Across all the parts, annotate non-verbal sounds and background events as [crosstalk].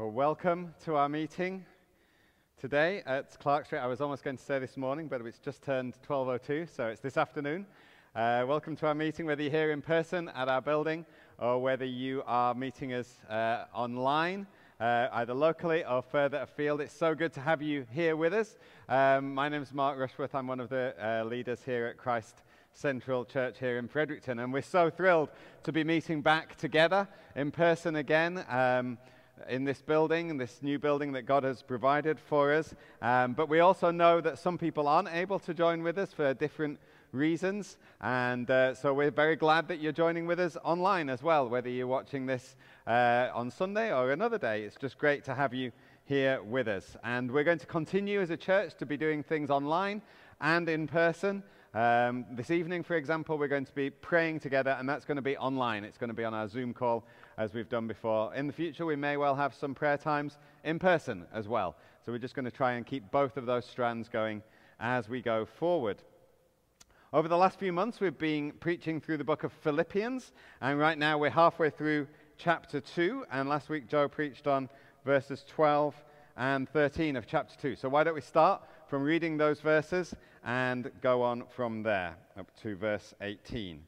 Well, welcome to our meeting today at Clark Street. I was almost going to say this morning, but it's just turned 12:02, so it's this afternoon. Uh, welcome to our meeting, whether you're here in person at our building or whether you are meeting us uh, online, uh, either locally or further afield. It's so good to have you here with us. Um, my name is Mark Rushworth. I'm one of the uh, leaders here at Christ Central Church here in Fredericton, and we're so thrilled to be meeting back together in person again. Um, in this building, in this new building that God has provided for us. Um, but we also know that some people aren't able to join with us for different reasons. And uh, so we're very glad that you're joining with us online as well, whether you're watching this uh, on Sunday or another day. It's just great to have you here with us. And we're going to continue as a church to be doing things online and in person. Um, this evening, for example, we're going to be praying together, and that's going to be online. It's going to be on our Zoom call, as we've done before. In the future, we may well have some prayer times in person as well. So we're just going to try and keep both of those strands going as we go forward. Over the last few months, we've been preaching through the book of Philippians, and right now we're halfway through chapter 2. And last week, Joe preached on verses 12 and 13 of chapter 2. So why don't we start from reading those verses and go on from there up to verse 18.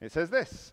It says this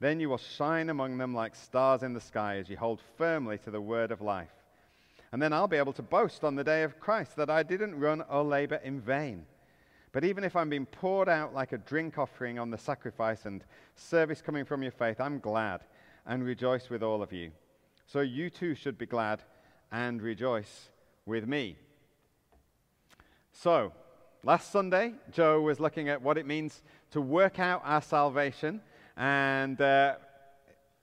Then you will shine among them like stars in the sky as you hold firmly to the word of life. And then I'll be able to boast on the day of Christ that I didn't run or labor in vain. But even if I'm being poured out like a drink offering on the sacrifice and service coming from your faith, I'm glad and rejoice with all of you. So you too should be glad and rejoice with me. So, Last Sunday, Joe was looking at what it means to work out our salvation, and uh,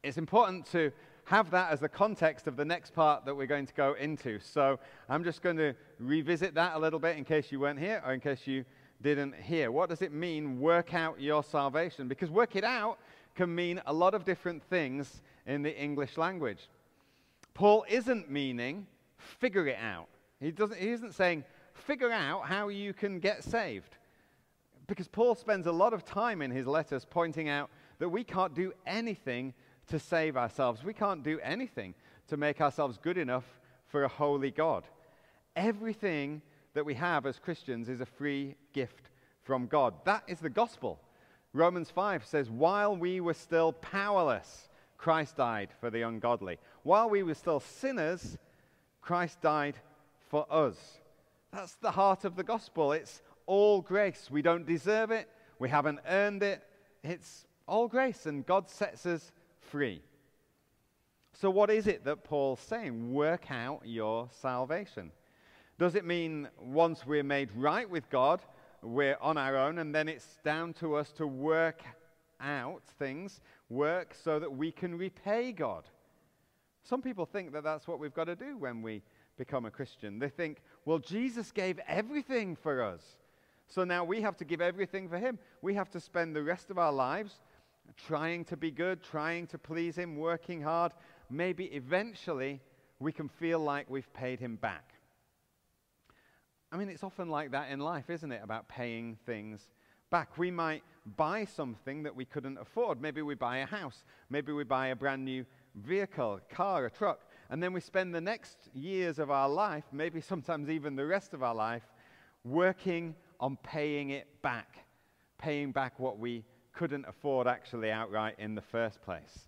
it's important to have that as the context of the next part that we're going to go into. So I'm just going to revisit that a little bit in case you weren't here or in case you didn't hear. What does it mean, work out your salvation? Because work it out can mean a lot of different things in the English language. Paul isn't meaning figure it out. He, doesn't, he isn't saying figure out how you can get saved. Because Paul spends a lot of time in his letters pointing out that we can't do anything to save ourselves. We can't do anything to make ourselves good enough for a holy God. Everything that we have as Christians is a free gift from God. That is the gospel. Romans 5 says, While we were still powerless, Christ died for the ungodly. While we were still sinners, Christ died for us. That's the heart of the gospel. It's all grace. We don't deserve it, we haven't earned it. It's all grace, and God sets us free. So, what is it that Paul's saying? Work out your salvation. Does it mean once we're made right with God, we're on our own, and then it's down to us to work out things, work so that we can repay God? Some people think that that's what we've got to do when we become a Christian. They think, well, Jesus gave everything for us. So now we have to give everything for him. We have to spend the rest of our lives trying to be good, trying to please him, working hard. Maybe eventually we can feel like we've paid him back. I mean, it's often like that in life, isn't it? About paying things back. We might buy something that we couldn't afford. Maybe we buy a house. Maybe we buy a brand new vehicle, car, a truck. And then we spend the next years of our life, maybe [laughs] sometimes even the rest of our life, working on paying it back, paying back what we couldn't afford actually outright in the first place.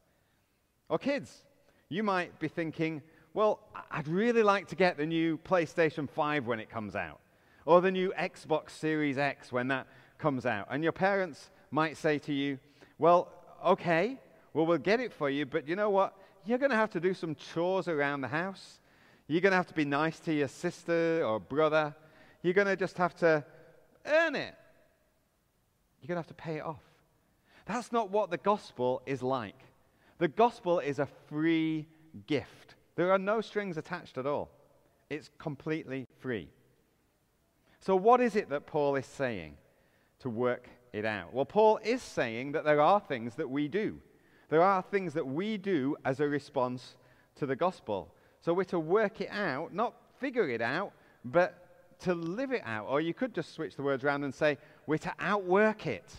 Or kids, you might be thinking, well, I'd really like to get the new PlayStation 5 when it comes out, or the new Xbox Series X when that comes out. And your parents might say to you, well, okay, well, we'll get it for you, but you know what? you're going to have to do some chores around the house. You're going to have to be nice to your sister or brother. You're going to just have to earn it. You're going to have to pay it off. That's not what the gospel is like. The gospel is a free gift, there are no strings attached at all. It's completely free. So, what is it that Paul is saying to work it out? Well, Paul is saying that there are things that we do. There are things that we do as a response to the gospel. So, we're to work it out, not figure it out, but to live it out. Or you could just switch the words around and say, we're to outwork it.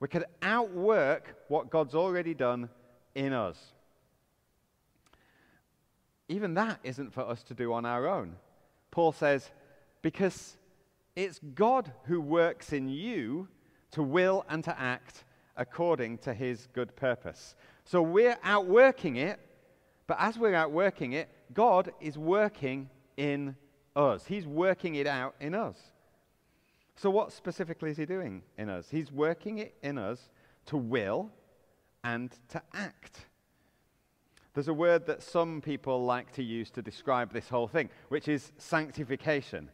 We could outwork what God's already done in us. Even that isn't for us to do on our own. Paul says, because it's God who works in you to will and to act according to his good purpose. So we're outworking it, but as we're outworking it, God is working in us. He's working it out in us. So, what specifically is he doing in us? He's working it in us to will and to act. There's a word that some people like to use to describe this whole thing, which is sanctification.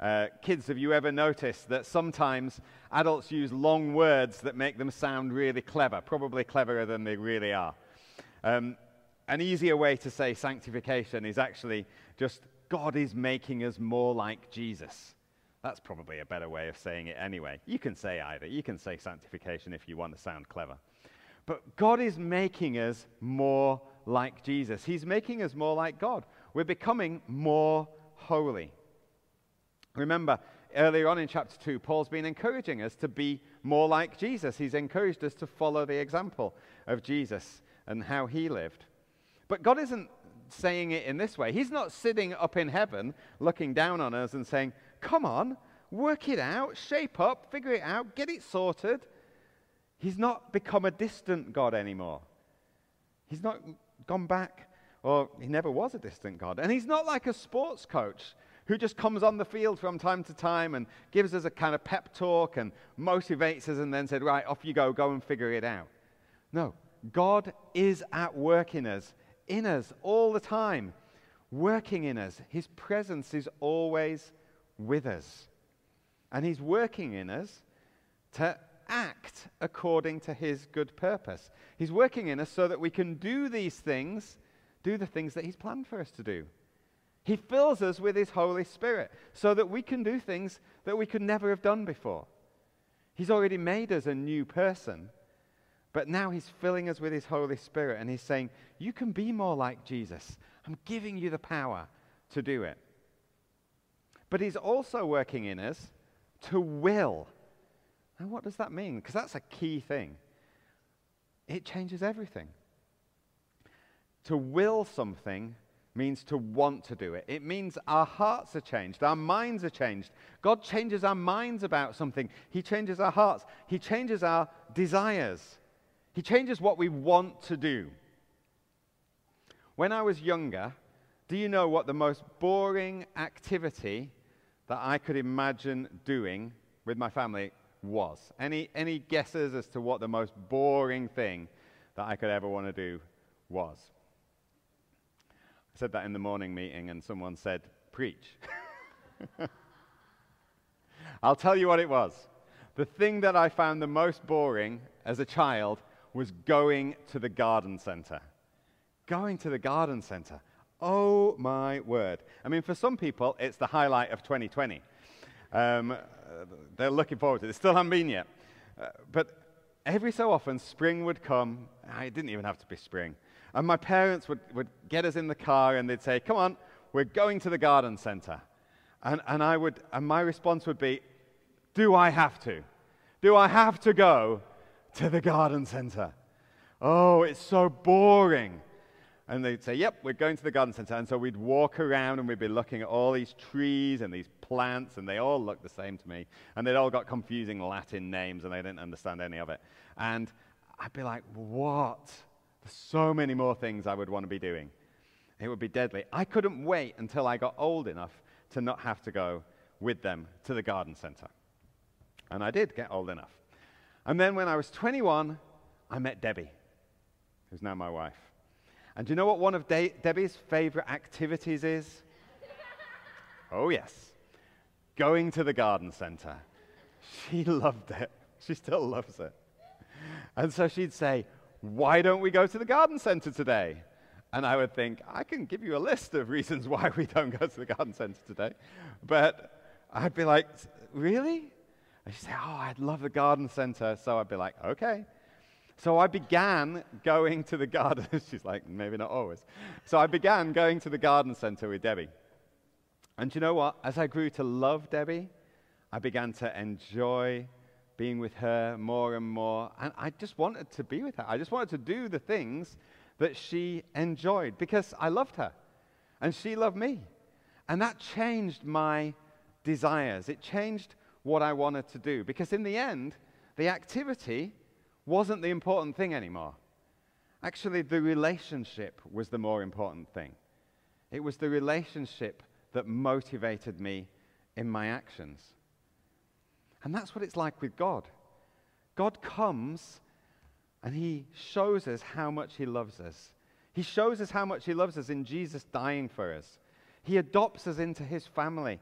Uh, kids, have you ever noticed that sometimes adults use long words that make them sound really clever, probably cleverer than they really are? Um, an easier way to say sanctification is actually just God is making us more like Jesus. That's probably a better way of saying it anyway. You can say either. You can say sanctification if you want to sound clever. But God is making us more like Jesus. He's making us more like God. We're becoming more holy. Remember, earlier on in chapter 2, Paul's been encouraging us to be more like Jesus. He's encouraged us to follow the example of Jesus and how he lived. But God isn't saying it in this way. He's not sitting up in heaven looking down on us and saying, Come on, work it out, shape up, figure it out, get it sorted. He's not become a distant God anymore. He's not gone back, or he never was a distant God. And he's not like a sports coach who just comes on the field from time to time and gives us a kind of pep talk and motivates us and then said, Right, off you go, go and figure it out. No, God is at work in us, in us all the time, working in us. His presence is always with us. And He's working in us to act according to His good purpose. He's working in us so that we can do these things, do the things that He's planned for us to do. He fills us with His Holy Spirit so that we can do things that we could never have done before. He's already made us a new person, but now He's filling us with His Holy Spirit and He's saying, You can be more like Jesus. I'm giving you the power to do it. But He's also working in us to will. Now, what does that mean? Because that's a key thing. It changes everything. To will something means to want to do it. It means our hearts are changed, our minds are changed. God changes our minds about something, He changes our hearts, He changes our desires, He changes what we want to do. When I was younger, do you know what the most boring activity that I could imagine doing with my family was? Any, any guesses as to what the most boring thing that I could ever want to do was? I said that in the morning meeting, and someone said, Preach. [laughs] I'll tell you what it was. The thing that I found the most boring as a child was going to the garden center. Going to the garden center. Oh my word. I mean, for some people, it's the highlight of 2020. Um, they're looking forward to it. They still haven't been yet. Uh, but every so often, spring would come. Ah, it didn't even have to be spring. And my parents would, would get us in the car and they'd say, Come on, we're going to the garden center. And, and, I would, and my response would be, Do I have to? Do I have to go to the garden center? Oh, it's so boring. And they'd say, Yep, we're going to the garden center. And so we'd walk around and we'd be looking at all these trees and these plants, and they all looked the same to me. And they'd all got confusing Latin names, and I didn't understand any of it. And I'd be like, What? There's so many more things I would want to be doing. It would be deadly. I couldn't wait until I got old enough to not have to go with them to the garden center. And I did get old enough. And then when I was 21, I met Debbie, who's now my wife. And do you know what one of De- Debbie's favorite activities is? oh, yes. Going to the garden center. She [laughs] loved it. She still loves it. And so she'd say, Why don't we go to the garden center today? And I would think, I can give you a list of reasons why we don't go to the garden center today. But I'd be like, really? And she'd say, oh, I'd love the garden center. So I'd be like, okay. So I began going to the garden. [laughs] She's like, maybe not always. So I began going to the garden center with Debbie. And you know what? As I grew to love Debbie, I began to enjoy being with her more and more. And I just wanted to be with her. I just wanted to do the things that she enjoyed because I loved her and she loved me. And that changed my desires. It changed what I wanted to do because in the end, the activity wasn't the important thing anymore. Actually, the relationship was the more important thing. It was the relationship that motivated me in my actions. And that's what it's like with God. God comes and he shows us how much he loves us. He shows us how much he loves us in Jesus dying for us. He adopts us into his family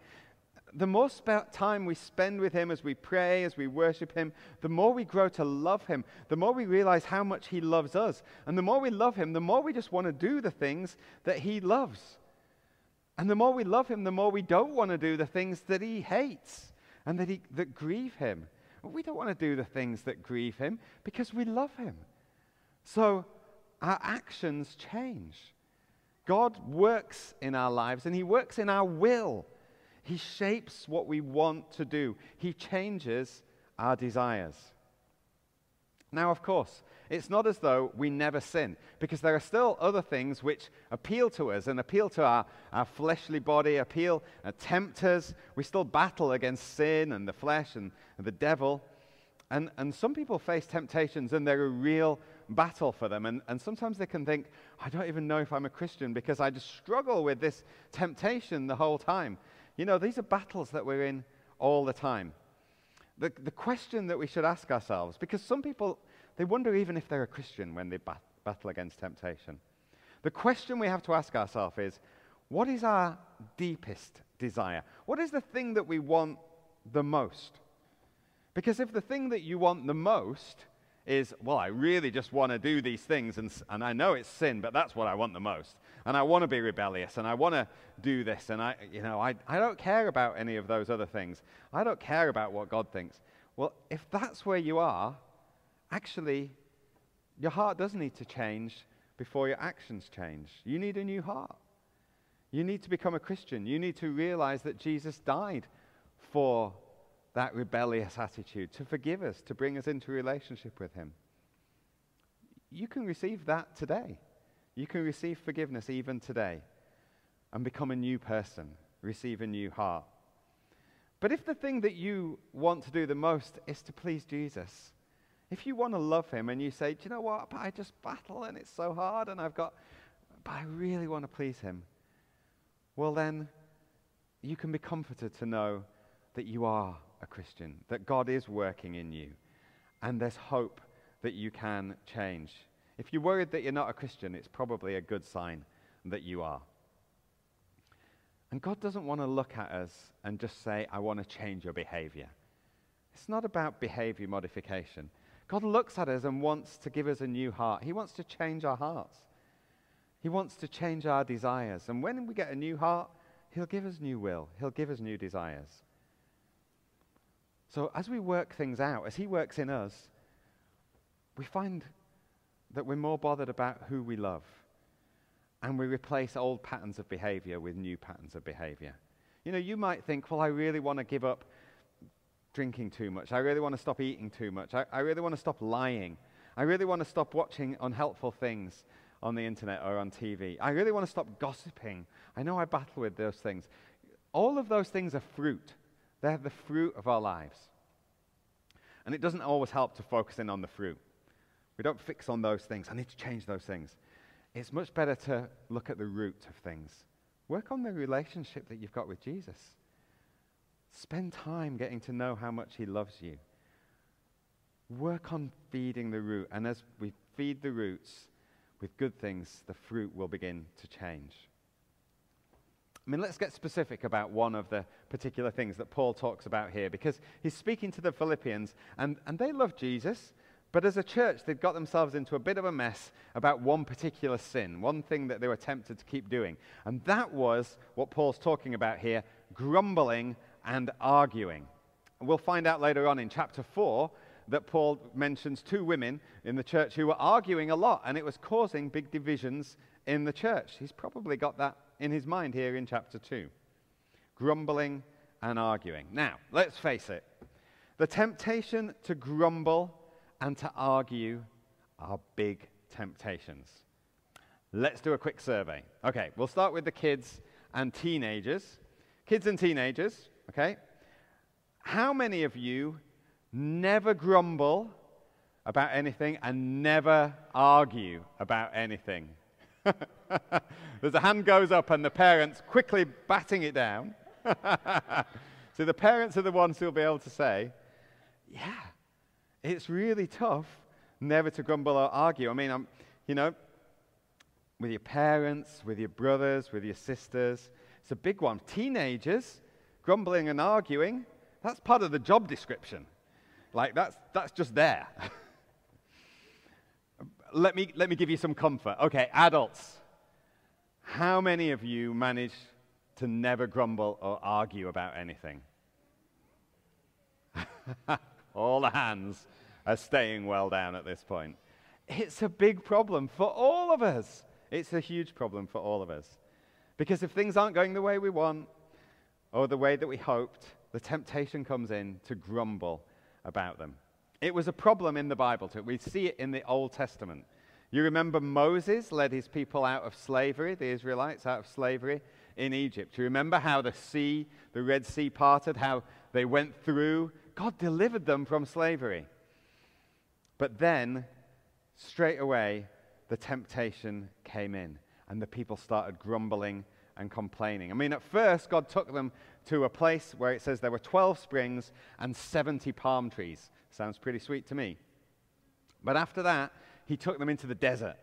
the more sp- time we spend with Him as we pray, as we worship Him, the more we grow to love Him, the more we realize how much He loves us. And the more we love Him, the more we just want to do the things that He loves. And the more we love Him, the more we don't want to do the things that He hates and that, he, that grieve Him. We don't want to do the things that grieve Him because we love Him. So our actions change. God works in our lives and He works in our will. He shapes what we want to do, He changes our desires. Now, of course, it's not as though we never sin, because there are still other things which appeal to us and appeal to our, our fleshly body, appeal, uh, tempt us. We still battle against sin and the flesh and, and the devil. And, and some people face temptations and they're a real battle for them. And, and sometimes they can think, I don't even know if I'm a Christian because I just struggle with this temptation the whole time. You know, these are battles that we're in all the time. The, the question that we should ask ourselves, because some people, they wonder even if they're a Christian when they bat- battle against temptation. The question we have to ask ourselves is what is our deepest desire? What is the thing that we want the most? Because if the thing that you want the most is, well, I really just want to do these things, and, and I know it's sin, but that's what I want the most. And I want to be rebellious, and I want to do this, and I, you know, I, I don't care about any of those other things. I don't care about what God thinks. Well, if that's where you are, actually, your heart does need to change before your actions change. You need a new heart. You need to become a Christian. You need to realize that Jesus died for that rebellious attitude, to forgive us, to bring us into relationship with Him. You can receive that today. You can receive forgiveness even today and become a new person, receive a new heart. But if the thing that you want to do the most is to please Jesus, if you want to love Him and you say, Do you know what? I just battle and it's so hard and I've got, but I really want to please Him, well, then you can be comforted to know that you are a Christian, that God is working in you, and there's hope that you can change. If you're worried that you're not a Christian, it's probably a good sign that you are. And God doesn't want to look at us and just say, I want to change your behavior. It's not about behavior modification. God looks at us and wants to give us a new heart. He wants to change our hearts. He wants to change our desires. And when we get a new heart, He'll give us new will, He'll give us new desires. So as we work things out, as He works in us, we find that we're more bothered about who we love. And we replace old patterns of behavior with new patterns of behavior. You know, you might think, well, I really want to give up drinking too much. I really want to stop eating too much. I, I really want to stop lying. I really want to stop watching unhelpful things on the internet or on TV. I really want to stop gossiping. I know I battle with those things. All of those things are fruit. They're the fruit of our lives. And it doesn't always help to focus in on the fruit. We don't fix on those things. I need to change those things. It's much better to look at the root of things. Work on the relationship that you've got with Jesus. Spend time getting to know how much He loves you. Work on feeding the root. And as we feed the roots with good things, the fruit will begin to change. I mean, let's get specific about one of the particular things that Paul talks about here because he's speaking to the Philippians and, and they love Jesus, But as a church, they'd got themselves into a bit of a mess about one particular sin, one thing that they were tempted to keep doing. And that was what Paul's talking about here grumbling and arguing. And we'll find out later on in chapter 4 that Paul mentions two women in the church who were arguing a lot, and it was causing big divisions in the church. He's probably got that in his mind here in chapter 2. Grumbling and arguing. Now, let's face it the temptation to grumble and to argue are big temptations. Let's do a quick survey. Okay, we'll start with the kids and teenagers. Kids and teenagers, okay? How many of you never grumble about anything and never argue about anything? [laughs] There's a hand goes up and the parents quickly batting it down. [laughs] so the parents are the ones who'll be able to say, yeah, it's really tough never to grumble or argue. I mean, I'm, you know, with your parents, with your brothers, with your sisters. It's a big one. Teenagers, grumbling and arguing, that's part of the job description. Like, that's, that's just there. [laughs] let, me, let me give you some comfort. Okay, adults, how many of you manage to never grumble or argue about anything? [laughs] All the hands are staying well down at this point. It's a big problem for all of us. It's a huge problem for all of us. Because if things aren't going the way we want or the way that we hoped, the temptation comes in to grumble about them. It was a problem in the Bible too. We see it in the Old Testament. You remember Moses led his people out of slavery, the Israelites out of slavery in Egypt. You remember how the sea, the Red Sea parted, how they went through God delivered them from slavery. But then, straight away, the temptation came in, and the people started grumbling and complaining. I mean, at first, God took them to a place where it says there were 12 springs and 70 palm trees. Sounds pretty sweet to me. But after that, He took them into the desert.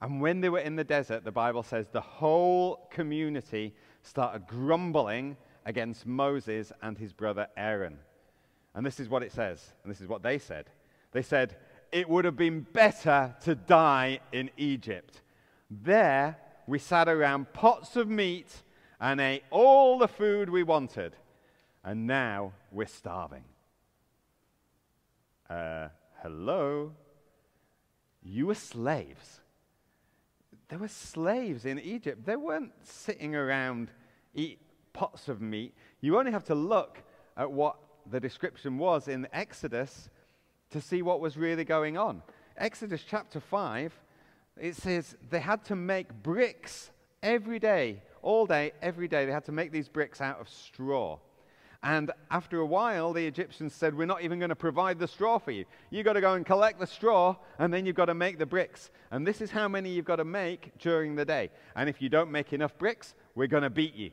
And when they were in the desert, the Bible says the whole community started grumbling against Moses and his brother Aaron. And this is what it says, and this is what they said. They said, It would have been better to die in Egypt. There, we sat around pots of meat and ate all the food we wanted. And now we're starving. Uh, hello? You were slaves. There were slaves in Egypt. They weren't sitting around eat pots of meat. You only have to look at what the description was in Exodus to see what was really going on. Exodus chapter 5, it says they had to make bricks every day, all day, every day. They had to make these bricks out of straw. And after a while, the Egyptians said, We're not even going to provide the straw for you. You've got to go and collect the straw, and then you've got to make the bricks. And this is how many you've got to make during the day. And if you don't make enough bricks, we're going to beat you.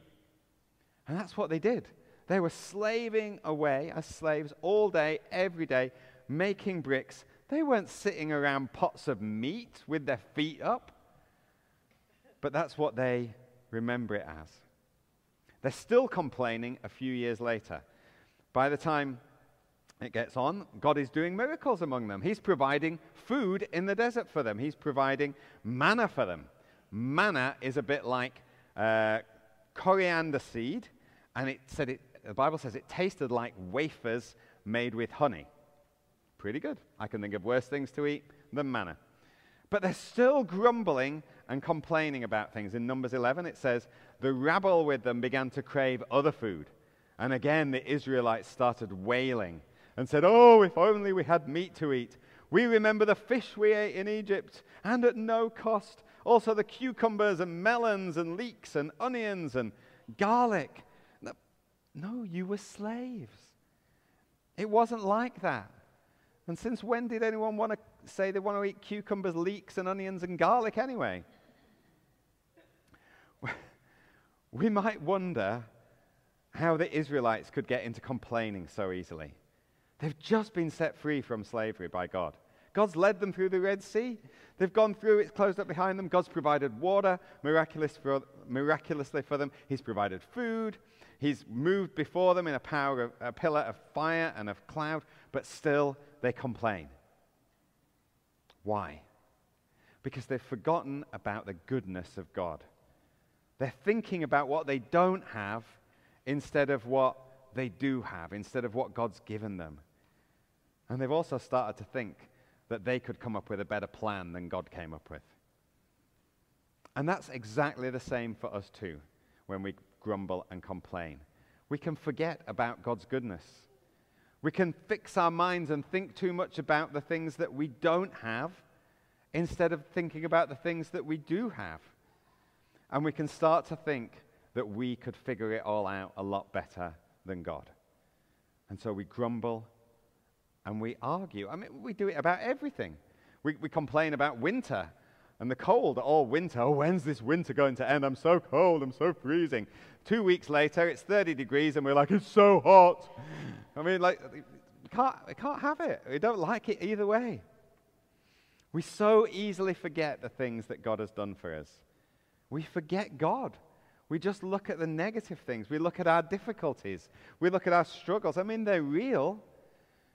And that's what they did. They were slaving away as slaves all day, every day, making bricks. They weren't sitting around pots of meat with their feet up. But that's what they remember it as. They're still complaining a few years later. By the time it gets on, God is doing miracles among them. He's providing food in the desert for them, He's providing manna for them. Manna is a bit like uh, coriander seed, and it said it the Bible says it tasted like wafers made with honey. Pretty good. I can think of worse things to eat than manna. But they're still grumbling and complaining about things. In Numbers 11, it says, The rabble with them began to crave other food. And again, the Israelites started wailing and said, Oh, if only we had meat to eat. We remember the fish we ate in Egypt, and at no cost. Also, the cucumbers and melons and leeks and onions and garlic no, you were slaves. It wasn't like that. And since when did anyone want to say they want to eat cucumbers, leeks, and onions and garlic anyway? [laughs] we might wonder how the Israelites could get into complaining so easily. They've just been set free from slavery by God. God's led them through the Red Sea. They've gone through, it's closed up behind them. God's provided water miraculous miraculously for them. He's provided food. He's moved before them in a, power of, a pillar of fire and of cloud, but still they complain. Why? Because they've forgotten about the goodness of God. They're thinking about what they don't have instead of what they do have, instead of what God's given them. And they've also started to think that they could come up with a better plan than God came up with. And that's exactly the same for us too when we grumble and complain. We can forget about God's goodness. We can fix our minds and think too much about the things that we don't have instead of thinking about the things that we do have. And we can start to think that we could figure it all out a lot better than God. And so we grumble and we argue. I mean, we do it about everything. We, we complain about winter and the cold all winter. Oh, when's this winter going to end? I'm so cold. I'm so freezing. Two weeks later, it's 30 degrees, and we're like, it's so hot. I mean, like, we can't, we can't have it. We don't like it either way. We so easily forget the things that God has done for us. We forget God. We just look at the negative things. We look at our difficulties. We look at our struggles. I mean, they're real,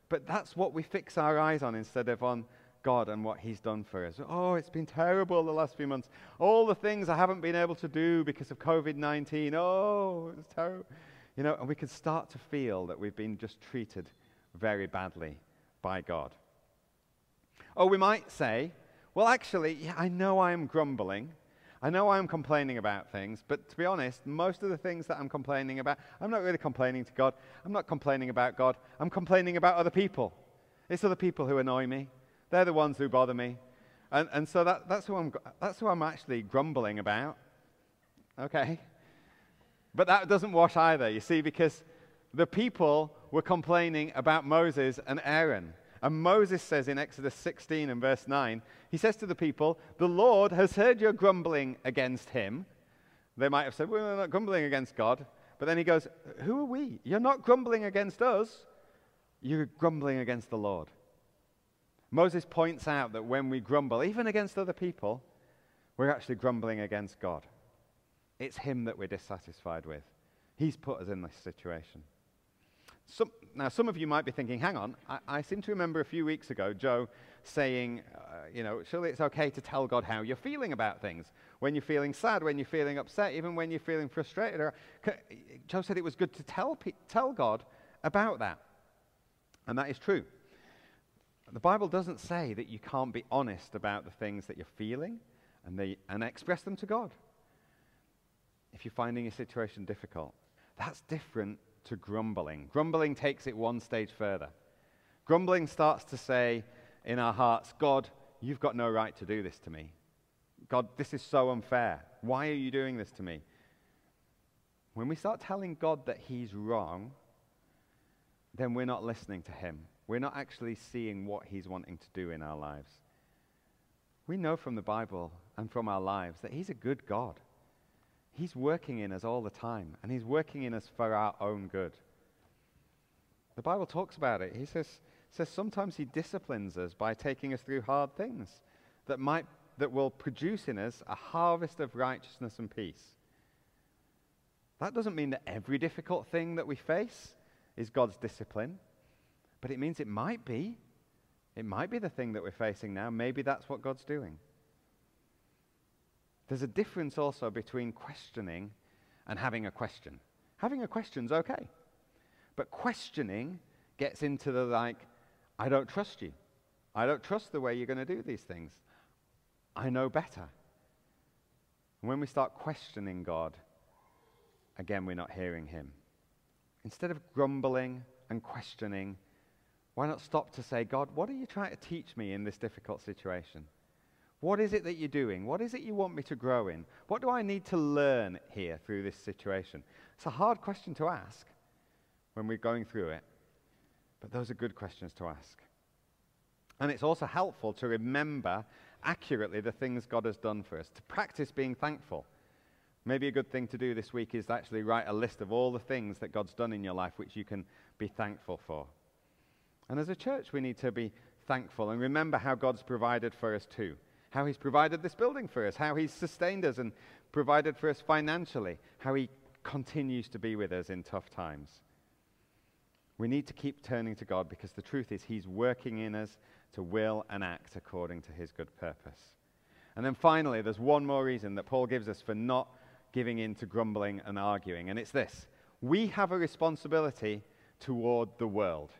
but that's what we fix our eyes on instead of on God and what He's done for us. Oh, it's been terrible the last few months. All the things I haven't been able to do because of COVID 19. Oh, it's terrible. You know, and we can start to feel that we've been just treated very badly by God. Or we might say, well, actually, yeah, I know I am grumbling. I know I'm complaining about things, but to be honest, most of the things that I'm complaining about, I'm not really complaining to God. I'm not complaining about God. I'm complaining about other people. It's other people who annoy me. They're the ones who bother me. And, and so that, that's, who I'm, that's who I'm actually grumbling about. Okay? But that doesn't wash either, you see, because the people were complaining about Moses and Aaron. And Moses says in Exodus 16 and verse 9, he says to the people, The Lord has heard your grumbling against him. They might have said, well, We're not grumbling against God. But then he goes, Who are we? You're not grumbling against us, you're grumbling against the Lord. Moses points out that when we grumble, even against other people, we're actually grumbling against God. It's Him that we're dissatisfied with. He's put us in this situation. Some, now, some of you might be thinking, hang on, I, I seem to remember a few weeks ago Joe saying, uh, you know, surely it's okay to tell God how you're feeling about things. When you're feeling sad, when you're feeling upset, even when you're feeling frustrated. Or, Joe said it was good to tell, tell God about that. And that is true. The Bible doesn't say that you can't be honest about the things that you're feeling and, and express them to God. If you're finding a situation difficult, that's different to grumbling. Grumbling takes it one stage further. Grumbling starts to say in our hearts, God, you've got no right to do this to me. God, this is so unfair. Why are you doing this to me? When we start telling God that He's wrong, then we're not listening to Him. We're not actually seeing what He's wanting to do in our lives. We know from the Bible and from our lives that He's a good God. He's working in us all the time, and He's working in us for our own good. The Bible talks about it. He says, says sometimes He disciplines us by taking us through hard things that, might, that will produce in us a harvest of righteousness and peace. That doesn't mean that every difficult thing that we face is God's discipline. But it means it might be. It might be the thing that we're facing now. Maybe that's what God's doing. There's a difference also between questioning and having a question. Having a question's okay. But questioning gets into the like, I don't trust you. I don't trust the way you're going to do these things. I know better. And when we start questioning God, again, we're not hearing Him. Instead of grumbling and questioning, why not stop to say, God, what are you trying to teach me in this difficult situation? What is it that you're doing? What is it you want me to grow in? What do I need to learn here through this situation? It's a hard question to ask when we're going through it, but those are good questions to ask. And it's also helpful to remember accurately the things God has done for us, to practice being thankful. Maybe a good thing to do this week is to actually write a list of all the things that God's done in your life which you can be thankful for. And as a church, we need to be thankful and remember how God's provided for us too. How He's provided this building for us, how He's sustained us and provided for us financially, how He continues to be with us in tough times. We need to keep turning to God because the truth is He's working in us to will and act according to his good purpose. And then finally, there's one more reason that Paul gives us for not giving in to grumbling and arguing, and it's this we have a responsibility toward the world.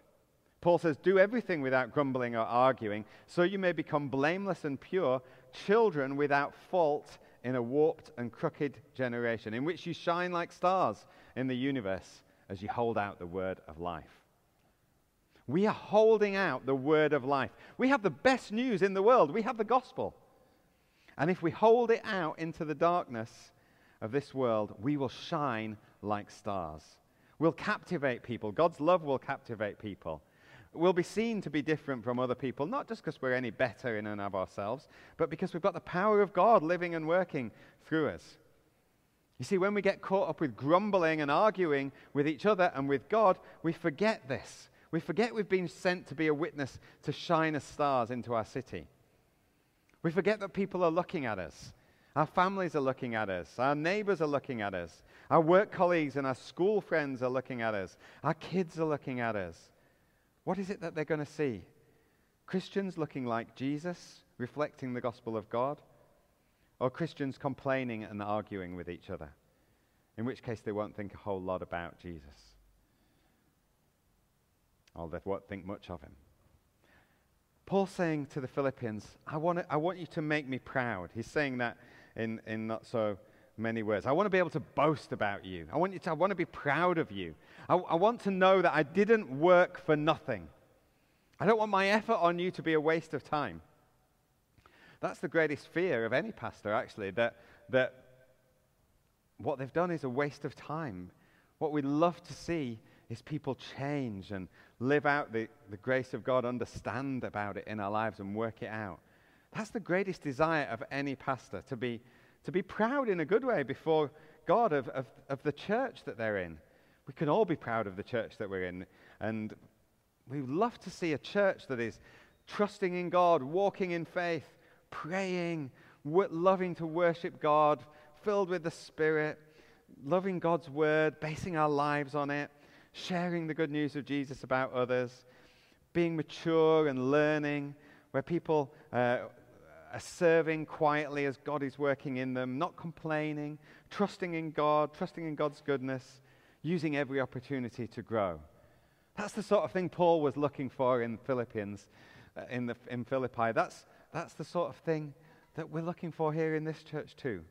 Paul says, Do everything without grumbling or arguing, so you may become blameless and pure, children without fault in a warped and crooked generation, in which you shine like stars in the universe as you hold out the word of life. We are holding out the word of life. We have the best news in the world. We have the gospel. And if we hold it out into the darkness of this world, we will shine like stars. We'll captivate people. God's love will captivate people we'll be seen to be different from other people, not just because we're any better in and of ourselves, but because we've got the power of God living and working through us. You see, when we get caught up with grumbling and arguing with each other and with God, we forget this. We forget we've been sent to be a witness to shine as stars into our city. We forget that people are looking at us. Our families are looking at us. Our neighbors are looking at us. Our work colleagues and our school friends are looking at us. Our kids are looking at us. What is it that they're going to see? Christians looking like Jesus, reflecting the gospel of God, or Christians complaining and arguing with each other, in which case they won't think a whole lot about Jesus. Or they won't think much of him. Paul's saying to the Philippians, I want, to, I want you to make me proud. He's saying that in, in not so many words. I want to be able to boast about you. I want, you to, I want to be proud of you. I, I want to know that I didn't work for nothing. I don't want my effort on you to be a waste of time. That's the greatest fear of any pastor, actually, that, that what they've done is a waste of time. What we'd love to see is people change and live out the, the grace of God, understand about it in our lives and work it out. That's the greatest desire of any pastor, to be to be proud in a good way before God of, of, of the church that they're in. We can all be proud of the church that we're in. And we love to see a church that is trusting in God, walking in faith, praying, loving to worship God, filled with the Spirit, loving God's word, basing our lives on it, sharing the good news of Jesus about others, being mature and learning, where people uh, are serving quietly as God is working in them, not complaining, trusting in God, trusting in God's goodness, using every opportunity to grow. That's the sort of thing Paul was looking for in Philippians, uh, in, the, in Philippi. That's, that's the sort of thing that we're looking for here in this church too.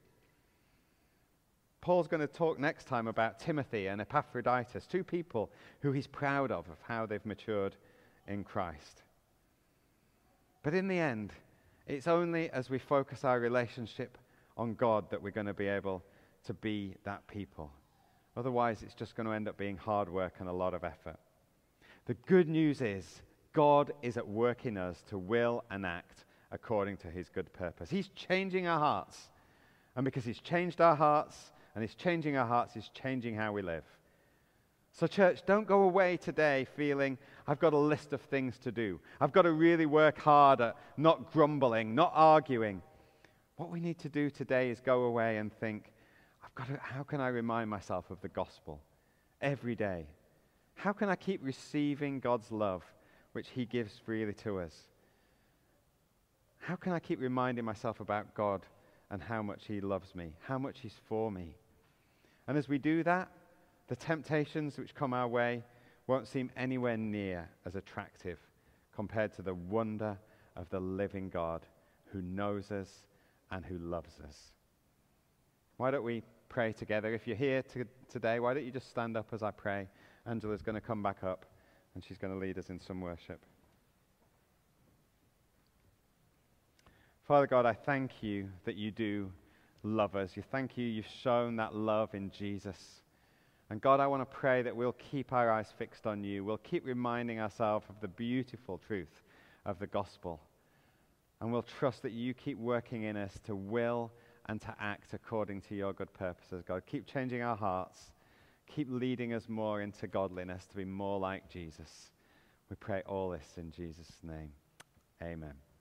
Paul's going to talk next time about Timothy and Epaphroditus, two people who he's proud of, of how they've matured in Christ. But in the end, it's only as we focus our relationship on God that we're going to be able to be that people. Otherwise, it's just going to end up being hard work and a lot of effort. The good news is God is at work in us to will and act according to his good purpose. He's changing our hearts. And because he's changed our hearts and he's changing our hearts, he's changing how we live. So, church, don't go away today feeling I've got a list of things to do. I've got to really work hard at not grumbling, not arguing. What we need to do today is go away and think, I've got to, how can I remind myself of the gospel every day? How can I keep receiving God's love, which He gives freely to us? How can I keep reminding myself about God and how much He loves me, how much He's for me? And as we do that, the temptations which come our way won't seem anywhere near as attractive compared to the wonder of the living God who knows us and who loves us. Why don't we pray together? If you're here to, today, why don't you just stand up as I pray? Angela's going to come back up and she's going to lead us in some worship. Father God, I thank you that you do love us. You thank you, you've shown that love in Jesus. And God, I want to pray that we'll keep our eyes fixed on you. We'll keep reminding ourselves of the beautiful truth of the gospel. And we'll trust that you keep working in us to will and to act according to your good purposes, God. Keep changing our hearts. Keep leading us more into godliness to be more like Jesus. We pray all this in Jesus' name. Amen.